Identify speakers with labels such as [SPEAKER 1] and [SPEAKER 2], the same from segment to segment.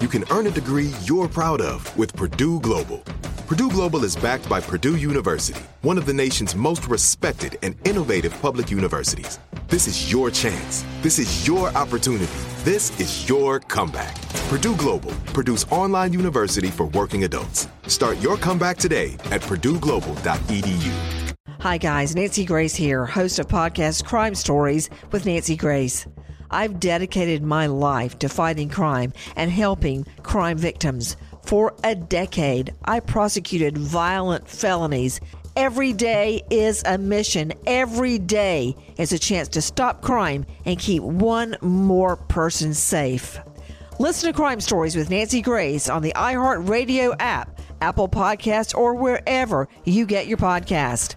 [SPEAKER 1] You can earn a degree you're proud of with Purdue Global. Purdue Global is backed by Purdue University, one of the nation's most respected and innovative public universities. This is your chance. This is your opportunity. This is your comeback. Purdue Global, Purdue's online university for working adults. Start your comeback today at purdueglobal.edu.
[SPEAKER 2] Hi, guys. Nancy Grace here, host of podcast Crime Stories with Nancy Grace. I've dedicated my life to fighting crime and helping crime victims. For a decade, I prosecuted violent felonies. Every day is a mission. Every day is a chance to stop crime and keep one more person safe. Listen to Crime Stories with Nancy Grace on the iHeartRadio app, Apple Podcasts, or wherever you get your podcast.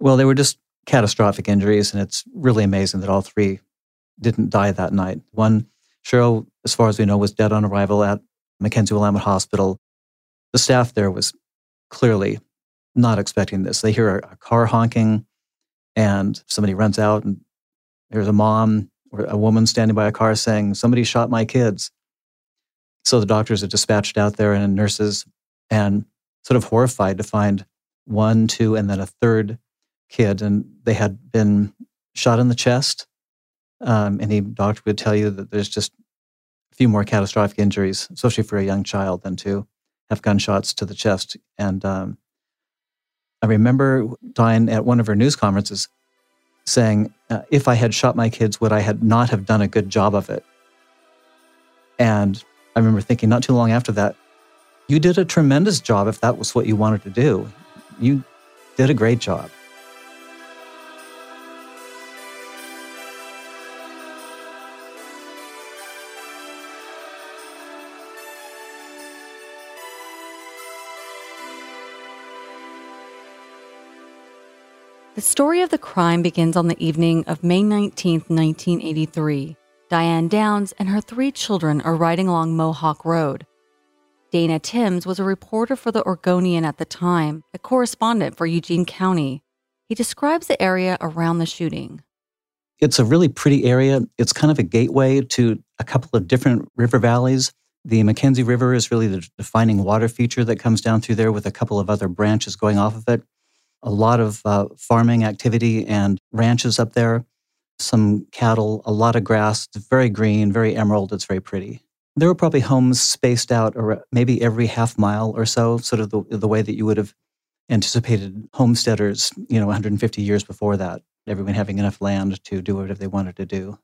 [SPEAKER 3] Well, they were just catastrophic injuries, and it's really amazing that all three didn't die that night. One, Cheryl, as far as we know, was dead on arrival at McKenzie Willamette Hospital. The staff there was clearly not expecting this. They hear a, a car honking, and somebody runs out, and there's a mom or a woman standing by a car saying, Somebody shot my kids. So the doctors are dispatched out there and nurses, and sort of horrified to find one, two, and then a third kid, and they had been shot in the chest. Um, any doctor would tell you that there's just a few more catastrophic injuries, especially for a young child, than to have gunshots to the chest. And um, I remember Diane at one of her news conferences saying, uh, "If I had shot my kids, would I had not have done a good job of it?" And I remember thinking, not too long after that, you did a tremendous job if that was what you wanted to do. You did a great job.
[SPEAKER 4] The story of the crime begins on the evening of May 19, 1983. Diane Downs and her three children are riding along Mohawk Road. Dana Tims was a reporter for the Oregonian at the time, a correspondent for Eugene County. He describes the area around the shooting.
[SPEAKER 3] It's a really pretty area. It's kind of a gateway to a couple of different river valleys. The McKenzie River is really the defining water feature that comes down through there with a couple of other branches going off of it a lot of uh, farming activity and ranches up there, some cattle, a lot of grass. It's very green, very emerald. It's very pretty. There were probably homes spaced out or maybe every half mile or so, sort of the, the way that you would have anticipated homesteaders, you know, 150 years before that, everyone having enough land to do whatever they wanted to do.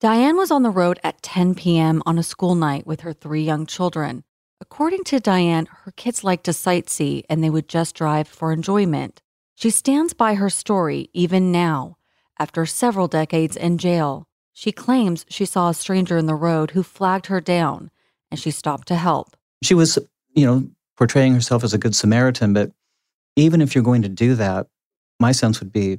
[SPEAKER 4] Diane was on the road at 10 p.m. on a school night with her three young children. According to Diane, her kids liked to sightsee and they would just drive for enjoyment. She stands by her story even now, after several decades in jail. She claims she saw a stranger in the road who flagged her down and she stopped to help.
[SPEAKER 3] She was, you know, portraying herself as a good Samaritan, but even if you're going to do that, my sense would be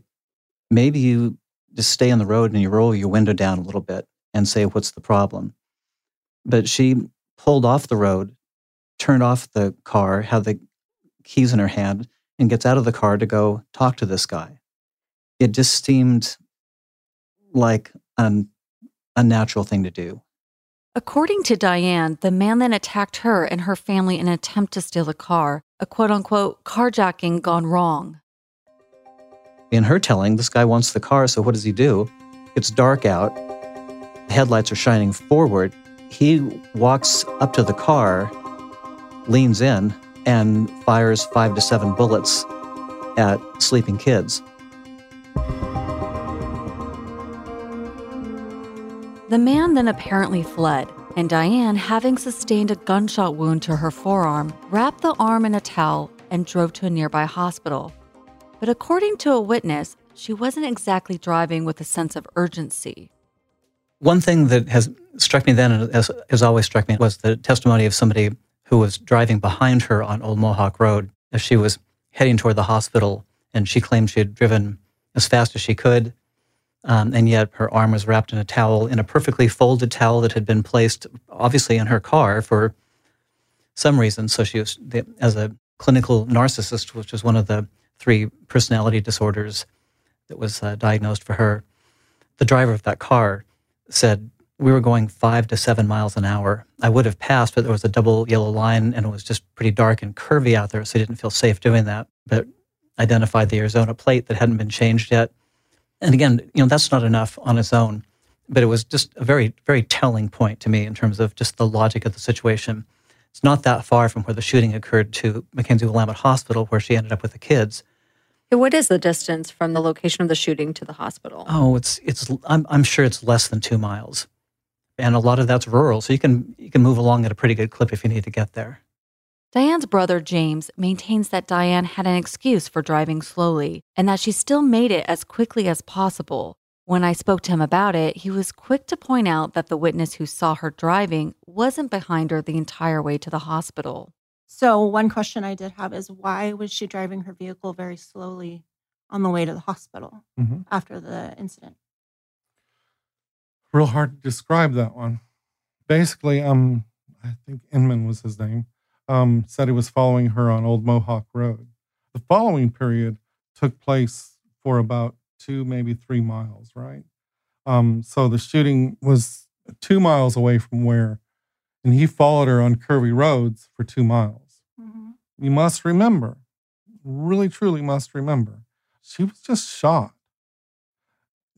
[SPEAKER 3] maybe you just stay on the road and you roll your window down a little bit and say, What's the problem? But she pulled off the road, turned off the car, had the keys in her hand, and gets out of the car to go talk to this guy. It just seemed like an unnatural thing to do.
[SPEAKER 4] According to Diane, the man then attacked her and her family in an attempt to steal the car, a quote unquote carjacking gone wrong.
[SPEAKER 3] In her telling, this guy wants the car, so what does he do? It's dark out, the headlights are shining forward. He walks up to the car, leans in, and fires five to seven bullets at sleeping kids.
[SPEAKER 4] The man then apparently fled, and Diane, having sustained a gunshot wound to her forearm, wrapped the arm in a towel and drove to a nearby hospital. But according to a witness, she wasn't exactly driving with a sense of urgency.
[SPEAKER 3] One thing that has struck me then, and has, has always struck me, was the testimony of somebody who was driving behind her on Old Mohawk Road as she was heading toward the hospital. And she claimed she had driven as fast as she could. Um, and yet her arm was wrapped in a towel, in a perfectly folded towel that had been placed, obviously, in her car for some reason. So she was, as a clinical narcissist, which was one of the three personality disorders that was uh, diagnosed for her, the driver of that car said, we were going five to seven miles an hour. I would have passed, but there was a double yellow line and it was just pretty dark and curvy out there, so I didn't feel safe doing that. But identified the Arizona plate that hadn't been changed yet. And again, you know, that's not enough on its own, but it was just a very, very telling point to me in terms of just the logic of the situation. It's not that far from where the shooting occurred to McKenzie Willamette Hospital, where she ended up with the kids.
[SPEAKER 4] What is the distance from the location of the shooting to the hospital?
[SPEAKER 3] Oh, it's it's. I'm I'm sure it's less than two miles and a lot of that's rural, so you can you can move along at a pretty good clip if you need to get there.
[SPEAKER 4] Diane's brother James maintains that Diane had an excuse for driving slowly and that she still made it as quickly as possible. When I spoke to him about it, he was quick to point out that the witness who saw her driving wasn't behind her the entire way to the hospital.
[SPEAKER 5] So, one question I did have is why was she driving her vehicle very slowly on the way to the hospital mm-hmm. after the incident?
[SPEAKER 6] Real hard to describe that one. Basically, um, I think Inman was his name, um, said he was following her on Old Mohawk Road. The following period took place for about two, maybe three miles, right? Um, so the shooting was two miles away from where, and he followed her on curvy roads for two miles. Mm-hmm. You must remember, really, truly must remember, she was just shot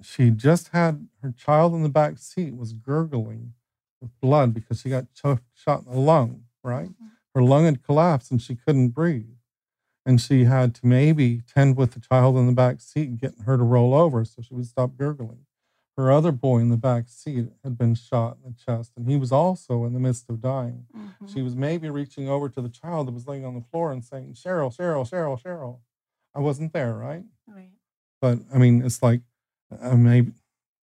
[SPEAKER 6] she just had her child in the back seat was gurgling with blood because she got shot in the lung, right? Mm-hmm. Her lung had collapsed and she couldn't breathe. And she had to maybe tend with the child in the back seat and getting her to roll over so she would stop gurgling. Her other boy in the back seat had been shot in the chest and he was also in the midst of dying. Mm-hmm. She was maybe reaching over to the child that was laying on the floor and saying, Cheryl, Cheryl, Cheryl, Cheryl. I wasn't there, right? Right. But I mean, it's like uh, maybe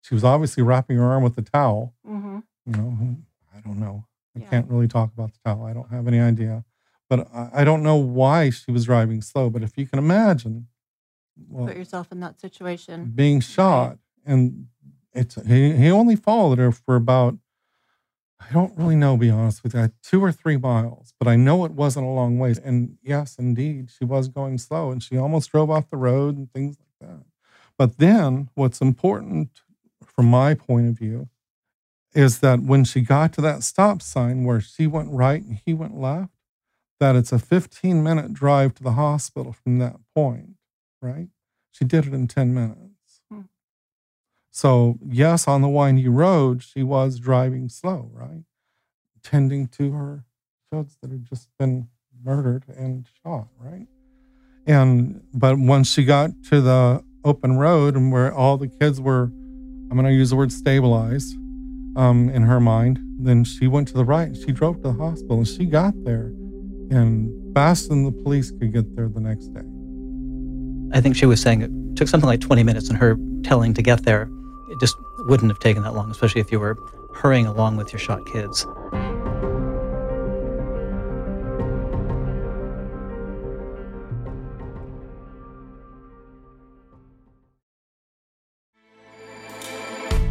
[SPEAKER 6] she was obviously wrapping her arm with a towel. Mm-hmm. You know, I don't know. I yeah. can't really talk about the towel. I don't have any idea. But I, I, don't know why she was driving slow. But if you can imagine,
[SPEAKER 5] well, put yourself in that situation,
[SPEAKER 6] being shot, right. and it's he, he only followed her for about I don't really know, be honest with you, two or three miles, but I know it wasn't a long ways. And yes, indeed, she was going slow, and she almost drove off the road and things like. But then what's important from my point of view is that when she got to that stop sign where she went right and he went left, that it's a 15 minute drive to the hospital from that point, right? She did it in 10 minutes. Hmm. So, yes, on the windy road, she was driving slow, right? Tending to her kids that had just been murdered and shot, right? And, but once she got to the open road and where all the kids were, I'm going to use the word stabilized um, in her mind. Then she went to the right. She drove to the hospital and she got there and faster than the police could get there the next day.
[SPEAKER 3] I think she was saying it took something like 20 minutes in her telling to get there. It just wouldn't have taken that long, especially if you were hurrying along with your shot kids.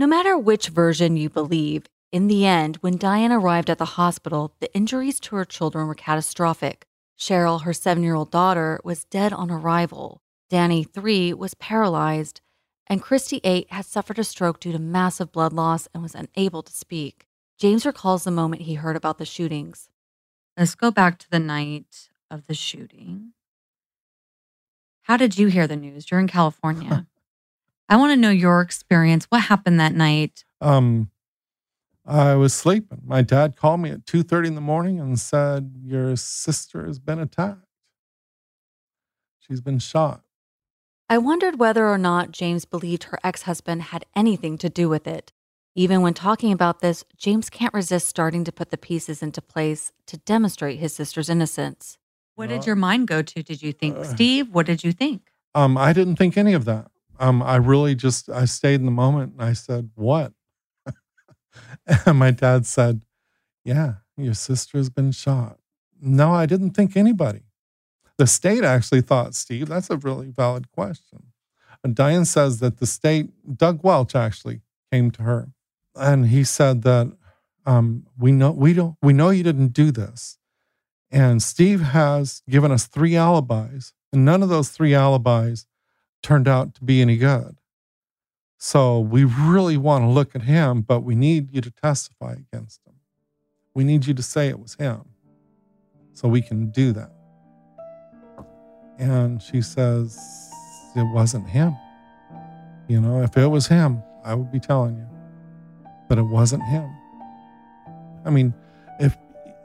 [SPEAKER 4] No matter which version you believe, in the end, when Diane arrived at the hospital, the injuries to her children were catastrophic. Cheryl, her seven year old daughter, was dead on arrival. Danny, three, was paralyzed. And Christie, eight, had suffered a stroke due to massive blood loss and was unable to speak. James recalls the moment he heard about the shootings.
[SPEAKER 7] Let's go back to the night of the shooting. How did you hear the news? You're in California. I want to know your experience. What happened that night?
[SPEAKER 6] Um, I was sleeping. My dad called me at 2:30 in the morning and said, "Your sister has been attacked. She's been shot."
[SPEAKER 4] I wondered whether or not James believed her ex-husband had anything to do with it. Even when talking about this, James can't resist starting to put the pieces into place to demonstrate his sister's innocence.
[SPEAKER 7] What did your mind go to? Did you think, Steve? What did you think?
[SPEAKER 6] Um, I didn't think any of that. Um, I really just I stayed in the moment and I said, "What?" and my dad said, "Yeah, your sister has been shot." No, I didn't think anybody. The state actually thought, Steve, that's a really valid question. And Diane says that the state, Doug Welch actually came to her, and he said that um, we know we don't we know you didn't do this, and Steve has given us three alibis, and none of those three alibis turned out to be any good. So we really want to look at him, but we need you to testify against him. We need you to say it was him so we can do that. And she says, It wasn't him. You know, if it was him, I would be telling you. But it wasn't him. I mean, if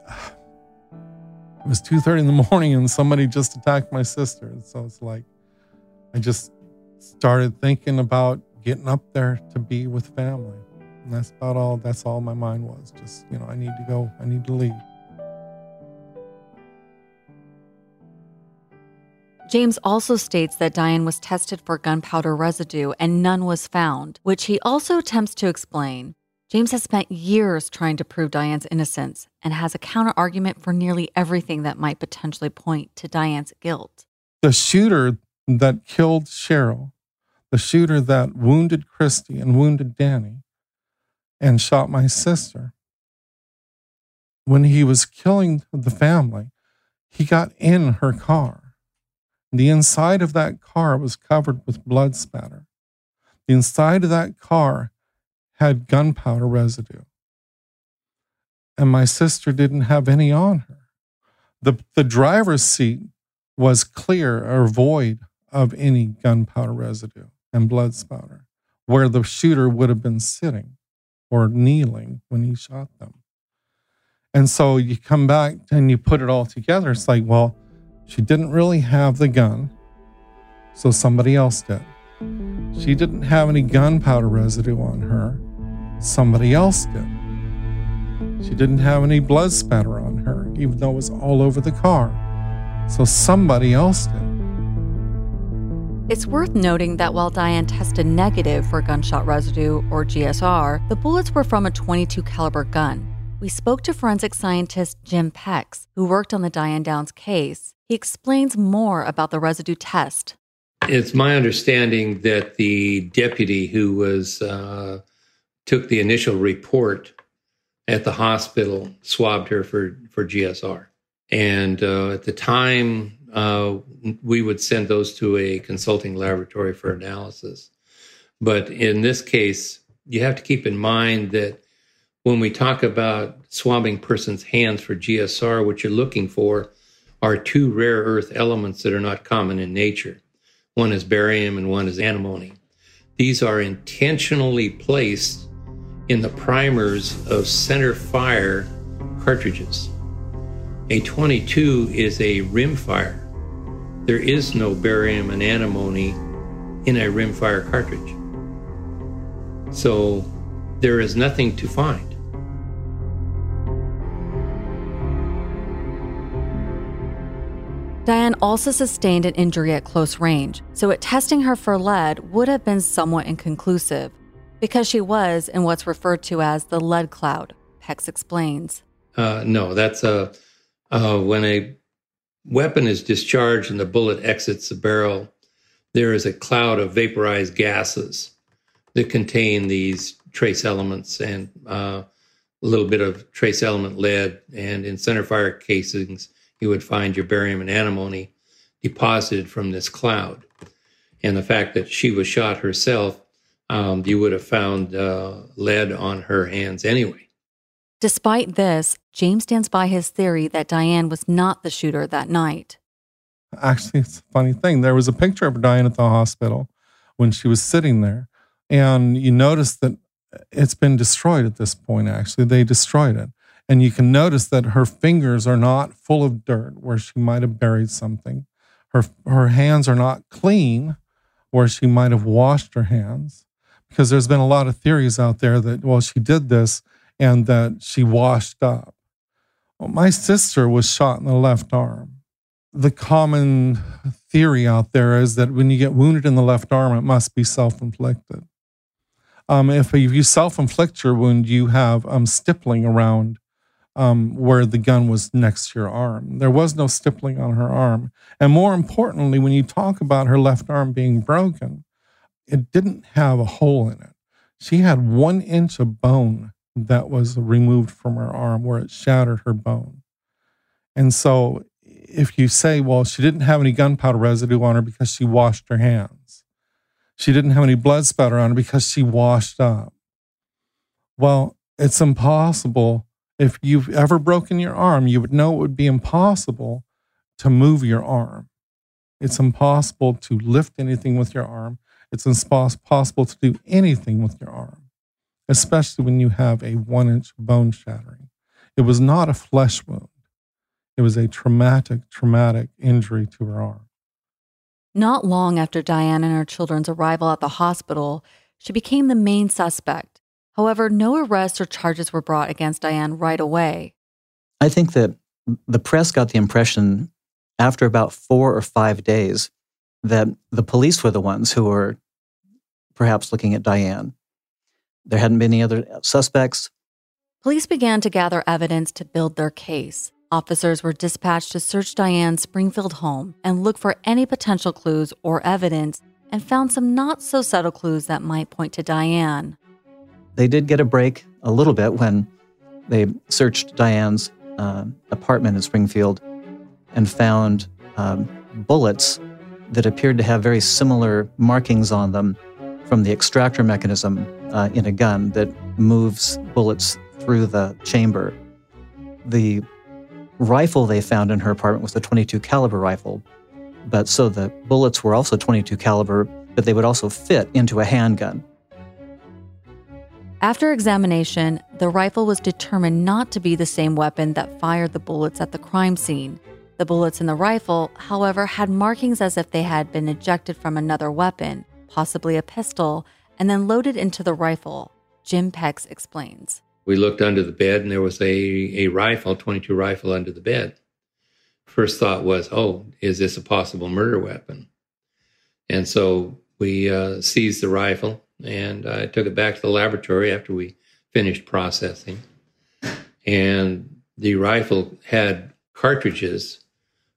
[SPEAKER 6] it was 2:30 in the morning and somebody just attacked my sister, so it's like I just started thinking about getting up there to be with family. And that's about all that's all my mind was. Just, you know, I need to go, I need to leave.
[SPEAKER 4] James also states that Diane was tested for gunpowder residue and none was found, which he also attempts to explain. James has spent years trying to prove Diane's innocence and has a counter argument for nearly everything that might potentially point to Diane's guilt.
[SPEAKER 6] The shooter that killed Cheryl, the shooter that wounded Christie and wounded Danny and shot my sister, when he was killing the family, he got in her car. The inside of that car was covered with blood spatter. The inside of that car had gunpowder residue. And my sister didn't have any on her. The, the driver's seat was clear or void of any gunpowder residue and blood spatter, where the shooter would have been sitting or kneeling when he shot them. And so you come back and you put it all together. It's like, well, she didn't really have the gun, so somebody else did. She didn't have any gunpowder residue on her, somebody else did. She didn't have any blood spatter on her, even though it was all over the car. So somebody else did.
[SPEAKER 4] It's worth noting that while Diane tested negative for gunshot residue or GSR, the bullets were from a 22 caliber gun. We spoke to forensic scientist Jim Pex, who worked on the Diane Downs case. He explains more about the residue test.
[SPEAKER 8] It's my understanding that the deputy who was uh, took the initial report at the hospital swabbed her for for GSR, and uh, at the time uh, we would send those to a consulting laboratory for analysis. But in this case, you have to keep in mind that when we talk about swabbing person's hands for GSR, what you're looking for are two rare earth elements that are not common in nature. One is barium and one is antimony. These are intentionally placed in the primers of center fire cartridges. A 22 is a rimfire. There is no barium and antimony in a rimfire cartridge. So there is nothing to find.
[SPEAKER 4] Diane also sustained an injury at close range, so it testing her for lead would have been somewhat inconclusive because she was in what's referred to as the lead cloud. Pex explains.
[SPEAKER 8] Uh, no, that's a uh, when a weapon is discharged and the bullet exits the barrel. There is a cloud of vaporized gases that contain these trace elements and uh, a little bit of trace element lead. And in centerfire casings, you would find your barium and antimony deposited from this cloud. And the fact that she was shot herself, um, you would have found uh, lead on her hands anyway.
[SPEAKER 4] Despite this, James stands by his theory that Diane was not the shooter that night.
[SPEAKER 6] Actually, it's a funny thing. There was a picture of Diane at the hospital when she was sitting there, and you notice that it's been destroyed at this point, actually. They destroyed it. And you can notice that her fingers are not full of dirt where she might have buried something. Her, her hands are not clean where she might have washed her hands. Because there's been a lot of theories out there that, well, she did this and that she washed up. Well, my sister was shot in the left arm. The common theory out there is that when you get wounded in the left arm, it must be self inflicted. Um, if you self inflict your wound, you have um, stippling around um, where the gun was next to your arm. There was no stippling on her arm. And more importantly, when you talk about her left arm being broken, it didn't have a hole in it. She had one inch of bone that was removed from her arm where it shattered her bone. And so if you say, well, she didn't have any gunpowder residue on her because she washed her hands, she didn't have any blood spatter on her because she washed up. Well, it's impossible if you've ever broken your arm, you would know it would be impossible to move your arm. It's impossible to lift anything with your arm. It's impossible to do anything with your arm, especially when you have a one inch bone shattering. It was not a flesh wound, it was a traumatic, traumatic injury to her arm.
[SPEAKER 4] Not long after Diane and her children's arrival at the hospital, she became the main suspect However, no arrests or charges were brought against Diane right away.
[SPEAKER 3] I think that the press got the impression after about four or five days that the police were the ones who were perhaps looking at Diane. There hadn't been any other suspects.
[SPEAKER 4] Police began to gather evidence to build their case. Officers were dispatched to search Diane's Springfield home and look for any potential clues or evidence and found some not so subtle clues that might point to Diane.
[SPEAKER 3] They did get a break a little bit when they searched Diane's uh, apartment in Springfield and found um, bullets that appeared to have very similar markings on them from the extractor mechanism uh, in a gun that moves bullets through the chamber. The rifle they found in her apartment was a 22 caliber rifle, but so the bullets were also 22 caliber, but they would also fit into a handgun.
[SPEAKER 4] After examination, the rifle was determined not to be the same weapon that fired the bullets at the crime scene. The bullets in the rifle, however, had markings as if they had been ejected from another weapon, possibly a pistol, and then loaded into the rifle. Jim Pex explains.
[SPEAKER 8] We looked under the bed and there was a, a rifle, 22 rifle under the bed. First thought was, oh, is this a possible murder weapon? And so we uh, seized the rifle and I took it back to the laboratory after we finished processing. And the rifle had cartridges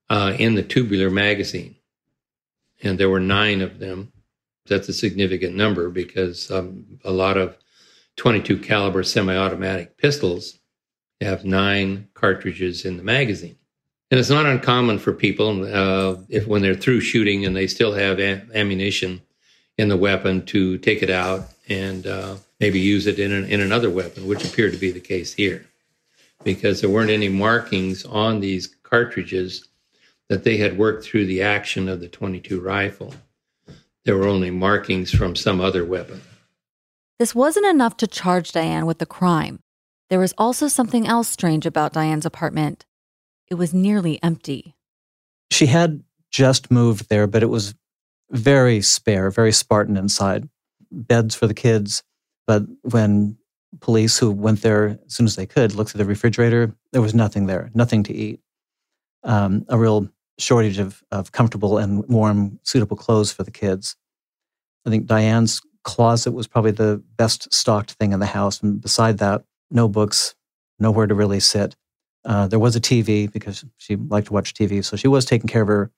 [SPEAKER 8] uh, in the tubular magazine, and there were nine of them. That's a significant number because um, a lot of 22 caliber semi-automatic pistols have nine cartridges in the magazine. And it's not uncommon for people uh, if when they're through shooting and they still have a- ammunition in the weapon to take it out and uh, maybe use it in, an, in another weapon, which appeared to be the case here, because there weren't any markings on these cartridges that they had worked through the action of the 22 rifle. There were only markings from some other weapon.
[SPEAKER 4] This wasn't enough to charge Diane with the crime. There was also something else strange about Diane's apartment. It was nearly empty.
[SPEAKER 3] She had just moved there, but it was very spare, very Spartan inside. Beds for the kids. But when police who went there as soon as they could looked at the refrigerator, there was nothing there, nothing to eat. Um, a real shortage of, of comfortable and warm, suitable clothes for the kids. I think Diane's closet was probably the best stocked thing in the house. And beside that, no books, nowhere to really sit. Uh, there was a TV because she liked to watch TV. So she was taking care of her,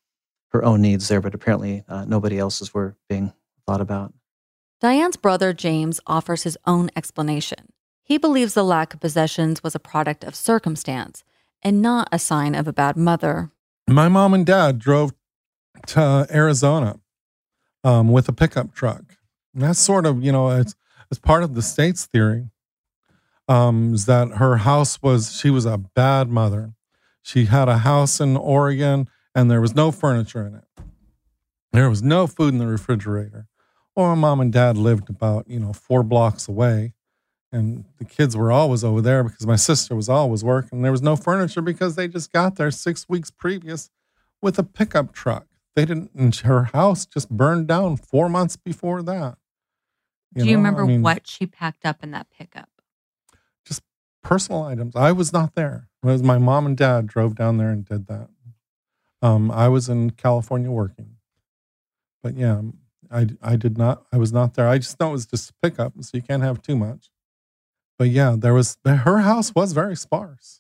[SPEAKER 3] her own needs there, but apparently uh, nobody else's were being thought about.
[SPEAKER 4] Diane's brother James offers his own explanation. He believes the lack of possessions was a product of circumstance and not a sign of a bad mother.
[SPEAKER 6] My mom and dad drove to Arizona um, with a pickup truck. And that's sort of, you know, it's, it's part of the state's theory um, is that her house was, she was a bad mother. She had a house in Oregon and there was no furniture in it. There was no food in the refrigerator. Well, my mom and dad lived about, you know, four blocks away. And the kids were always over there because my sister was always working. There was no furniture because they just got there six weeks previous with a pickup truck. They didn't, and her house just burned down four months before that.
[SPEAKER 7] You Do you know? remember I mean, what she packed up in that pickup?
[SPEAKER 6] Just personal items. I was not there. It was my mom and dad drove down there and did that. Um, I was in California working, but yeah, I I did not. I was not there. I just know it was just a pickup, so you can't have too much. But yeah, there was her house was very sparse.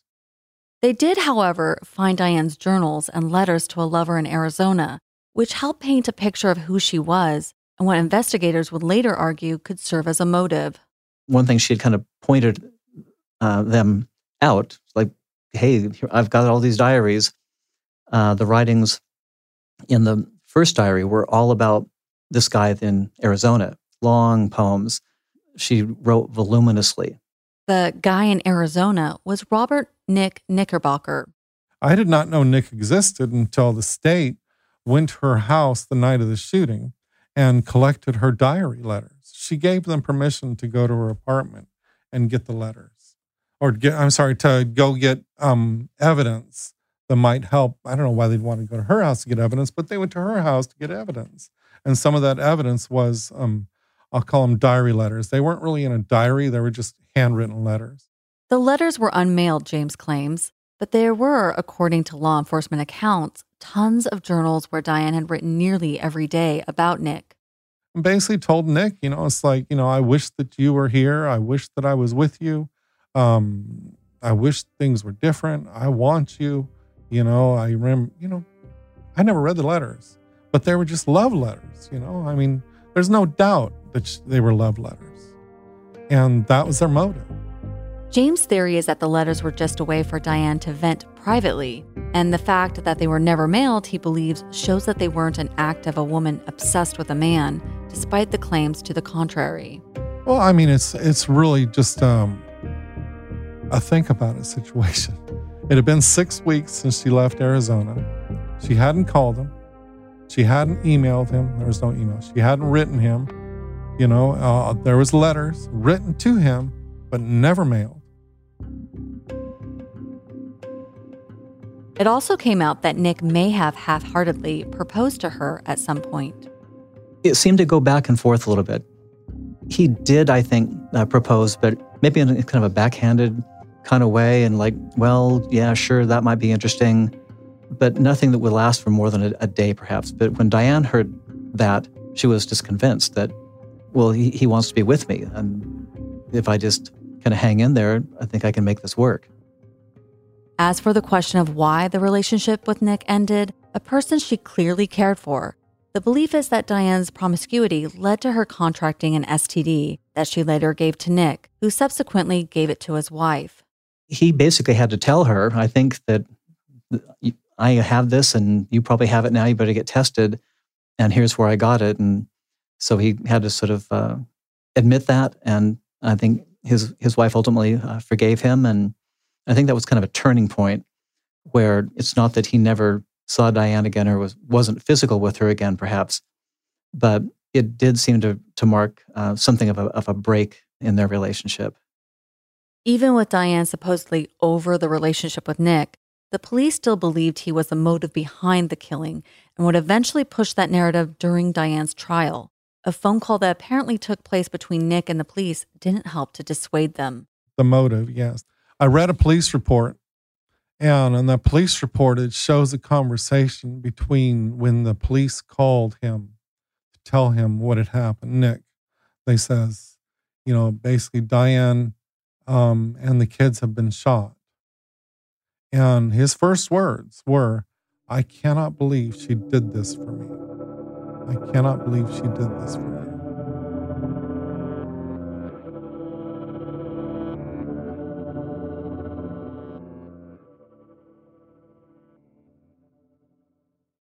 [SPEAKER 4] They did, however, find Diane's journals and letters to a lover in Arizona, which helped paint a picture of who she was and what investigators would later argue could serve as a motive.
[SPEAKER 3] One thing she had kind of pointed uh, them out, like, hey, I've got all these diaries. Uh, the writings in the first diary were all about this guy in Arizona, long poems. She wrote voluminously.
[SPEAKER 4] The guy in Arizona was Robert Nick Knickerbocker.
[SPEAKER 6] I did not know Nick existed until the state went to her house the night of the shooting and collected her diary letters. She gave them permission to go to her apartment and get the letters, or get, I'm sorry, to go get um, evidence that might help. I don't know why they'd want to go to her house to get evidence, but they went to her house to get evidence. And some of that evidence was, um, I'll call them diary letters. They weren't really in a diary, they were just handwritten letters.
[SPEAKER 4] The letters were unmailed, James claims, but there were, according to law enforcement accounts, tons of journals where Diane had written nearly every day about Nick.
[SPEAKER 6] and basically told Nick, you know, it's like, you know, I wish that you were here. I wish that I was with you. Um, I wish things were different. I want you. You know, I remember, you know, I never read the letters, but they were just love letters. You know, I mean, there's no doubt that they were love letters. And that was their motive.
[SPEAKER 4] James' theory is that the letters were just a way for Diane to vent privately, and the fact that they were never mailed, he believes, shows that they weren't an act of a woman obsessed with a man, despite the claims to the contrary.
[SPEAKER 6] Well, I mean, it's it's really just um, a think about it situation. It had been six weeks since she left Arizona. She hadn't called him. She hadn't emailed him. There was no email. She hadn't written him. You know, uh, there was letters written to him, but never mailed.
[SPEAKER 4] It also came out that Nick may have half heartedly proposed to her at some point.
[SPEAKER 3] It seemed to go back and forth a little bit. He did, I think, uh, propose, but maybe in kind of a backhanded kind of way, and like, well, yeah, sure, that might be interesting, but nothing that would last for more than a, a day, perhaps. But when Diane heard that, she was just convinced that, well, he, he wants to be with me. And if I just kind of hang in there, I think I can make this work.
[SPEAKER 4] As for the question of why the relationship with Nick ended, a person she clearly cared for, the belief is that Diane's promiscuity led to her contracting an STD that she later gave to Nick, who subsequently gave it to his wife.
[SPEAKER 3] He basically had to tell her, I think that I have this and you probably have it now, you better get tested. And here's where I got it. And so he had to sort of uh, admit that. And I think his, his wife ultimately uh, forgave him and I think that was kind of a turning point where it's not that he never saw Diane again or was, wasn't physical with her again, perhaps, but it did seem to, to mark uh, something of a, of a break in their relationship.
[SPEAKER 4] Even with Diane supposedly over the relationship with Nick, the police still believed he was the motive behind the killing and would eventually push that narrative during Diane's trial. A phone call that apparently took place between Nick and the police didn't help to dissuade them.
[SPEAKER 6] The motive, yes. I read a police report, and in the police report, it shows a conversation between when the police called him to tell him what had happened. Nick, they says, you know, basically Diane um, and the kids have been shot. And his first words were, I cannot believe she did this for me. I cannot believe she did this for me.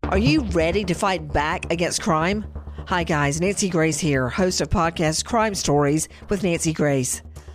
[SPEAKER 2] Are you ready to fight back against crime? Hi, guys. Nancy Grace here, host of podcast Crime Stories with Nancy Grace.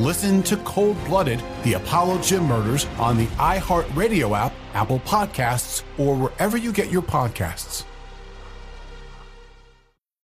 [SPEAKER 9] Listen to Cold Blooded, the Apollo Gym Murders on the iHeartRadio app, Apple Podcasts, or wherever you get your podcasts.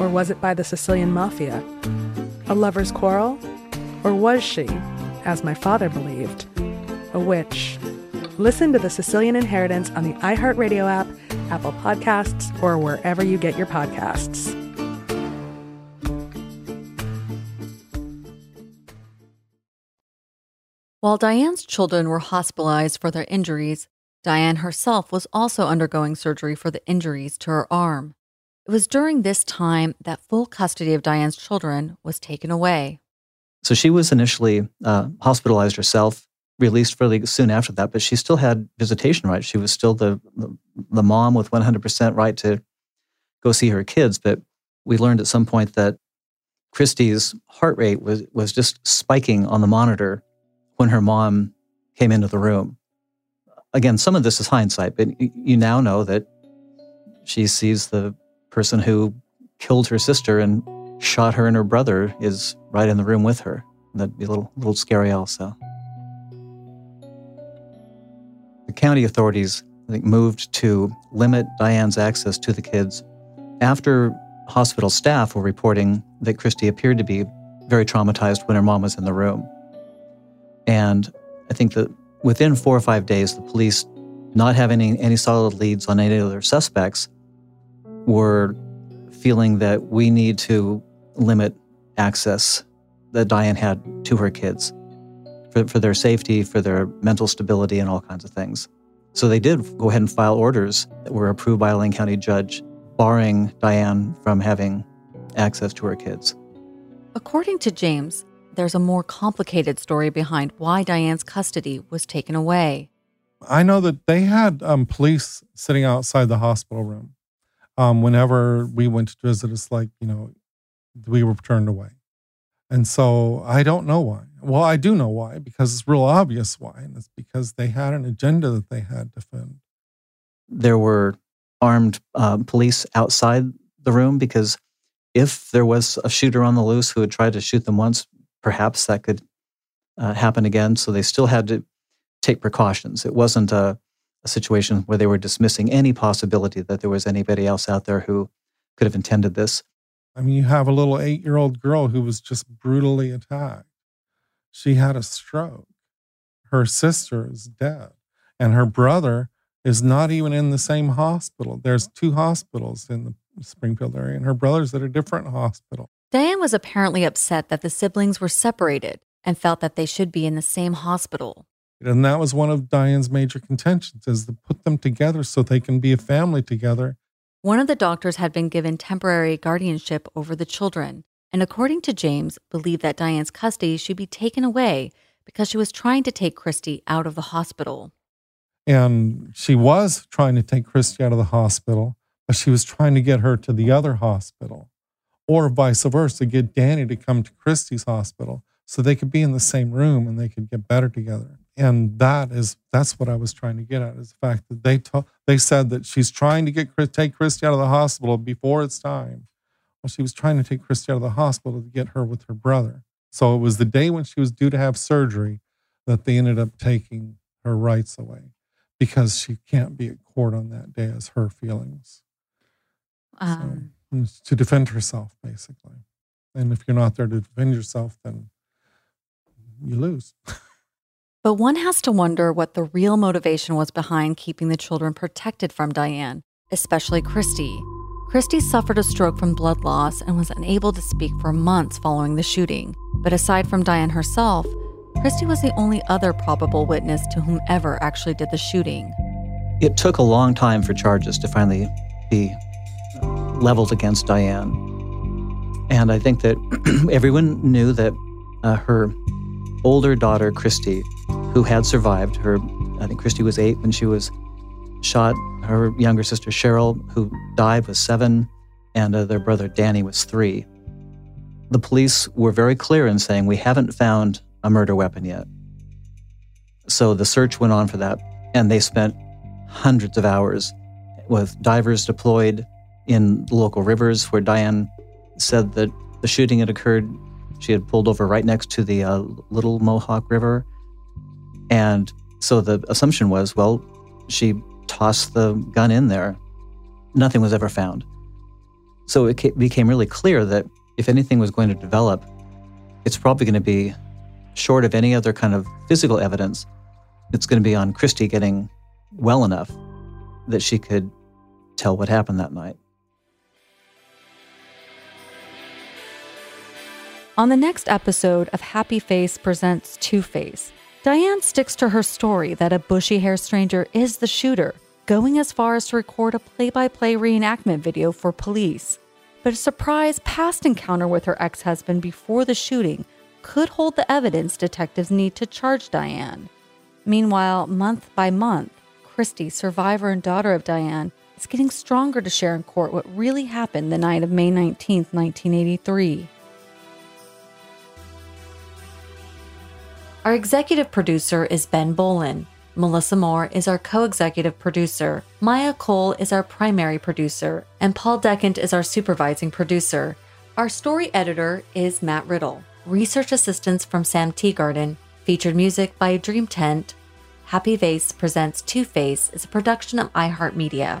[SPEAKER 10] Or was it by the Sicilian mafia? A lover's quarrel? Or was she, as my father believed, a witch? Listen to The Sicilian Inheritance on the iHeartRadio app, Apple Podcasts, or wherever you get your podcasts.
[SPEAKER 4] While Diane's children were hospitalized for their injuries, Diane herself was also undergoing surgery for the injuries to her arm. It was during this time that full custody of Diane's children was taken away.
[SPEAKER 3] So she was initially uh, hospitalized herself, released fairly soon after that, but she still had visitation rights. She was still the, the, the mom with 100% right to go see her kids. But we learned at some point that Christie's heart rate was, was just spiking on the monitor when her mom came into the room. Again, some of this is hindsight, but you now know that she sees the person who killed her sister and shot her and her brother is right in the room with her. That'd be a little, little scary, also. The county authorities, I think, moved to limit Diane's access to the kids after hospital staff were reporting that Christie appeared to be very traumatized when her mom was in the room. And I think that within four or five days, the police, not having any, any solid leads on any other suspects, were feeling that we need to limit access that Diane had to her kids for, for their safety, for their mental stability, and all kinds of things. So they did go ahead and file orders that were approved by a Lane County judge, barring Diane from having access to her kids.
[SPEAKER 4] According to James, there's a more complicated story behind why Diane's custody was taken away.
[SPEAKER 6] I know that they had um, police sitting outside the hospital room um, whenever we went to visit us, like, you know, we were turned away. And so I don't know why. Well, I do know why, because it's real obvious why. And it's because they had an agenda that they had to defend.
[SPEAKER 3] There were armed uh, police outside the room because if there was a shooter on the loose who had tried to shoot them once, perhaps that could uh, happen again. So they still had to take precautions. It wasn't a, a, situation where they were dismissing any possibility that there was anybody else out there who could have intended this.
[SPEAKER 6] I mean, you have a little eight year old girl who was just brutally attacked. She had a stroke. Her sister is dead, and her brother is not even in the same hospital. There's two hospitals in the Springfield area, and her brother's at a different hospital.
[SPEAKER 4] Diane was apparently upset that the siblings were separated and felt that they should be in the same hospital.
[SPEAKER 6] And that was one of Diane's major contentions is to put them together so they can be a family together.
[SPEAKER 4] One of the doctors had been given temporary guardianship over the children, and according to James, believed that Diane's custody should be taken away because she was trying to take Christie out of the hospital.
[SPEAKER 6] And she was trying to take Christie out of the hospital, but she was trying to get her to the other hospital or vice versa, to get Danny to come to Christie's hospital so they could be in the same room and they could get better together. And that is that's what I was trying to get at is the fact that they to, they said that she's trying to get Chris, take Christie out of the hospital before it's time. Well, she was trying to take Christie out of the hospital to get her with her brother. So it was the day when she was due to have surgery that they ended up taking her rights away because she can't be at court on that day as her feelings. Um, to defend herself, basically. And if you're not there to defend yourself, then you lose.
[SPEAKER 4] but one has to wonder what the real motivation was behind keeping the children protected from Diane, especially Christie. Christie suffered a stroke from blood loss and was unable to speak for months following the shooting. But aside from Diane herself, Christie was the only other probable witness to whomever actually did the shooting.
[SPEAKER 3] It took a long time for charges to finally be leveled against Diane. And I think that everyone knew that uh, her older daughter, Christie, who had survived, her, I think Christie was eight when she was shot. Her younger sister, Cheryl, who died, was seven, and uh, their brother, Danny, was three. The police were very clear in saying, We haven't found a murder weapon yet. So the search went on for that, and they spent hundreds of hours with divers deployed in local rivers where Diane said that the shooting had occurred. She had pulled over right next to the uh, Little Mohawk River. And so the assumption was well, she tossed the gun in there. Nothing was ever found. So it became really clear that if anything was going to develop, it's probably going to be short of any other kind of physical evidence. It's going to be on Christie getting well enough that she could tell what happened that night.
[SPEAKER 4] On the next episode of Happy Face Presents Two Face, Diane sticks to her story that a bushy haired stranger is the shooter, going as far as to record a play by play reenactment video for police. But a surprise past encounter with her ex husband before the shooting could hold the evidence detectives need to charge Diane. Meanwhile, month by month, Christie, survivor and daughter of Diane, is getting stronger to share in court what really happened the night of May 19, 1983. Our executive producer is Ben Bowlin. Melissa Moore is our co executive producer. Maya Cole is our primary producer. And Paul Decant is our supervising producer. Our story editor is Matt Riddle. Research assistance from Sam Teagarden. Featured music by Dream Tent. Happy Face presents Two Face is a production of iHeartMedia.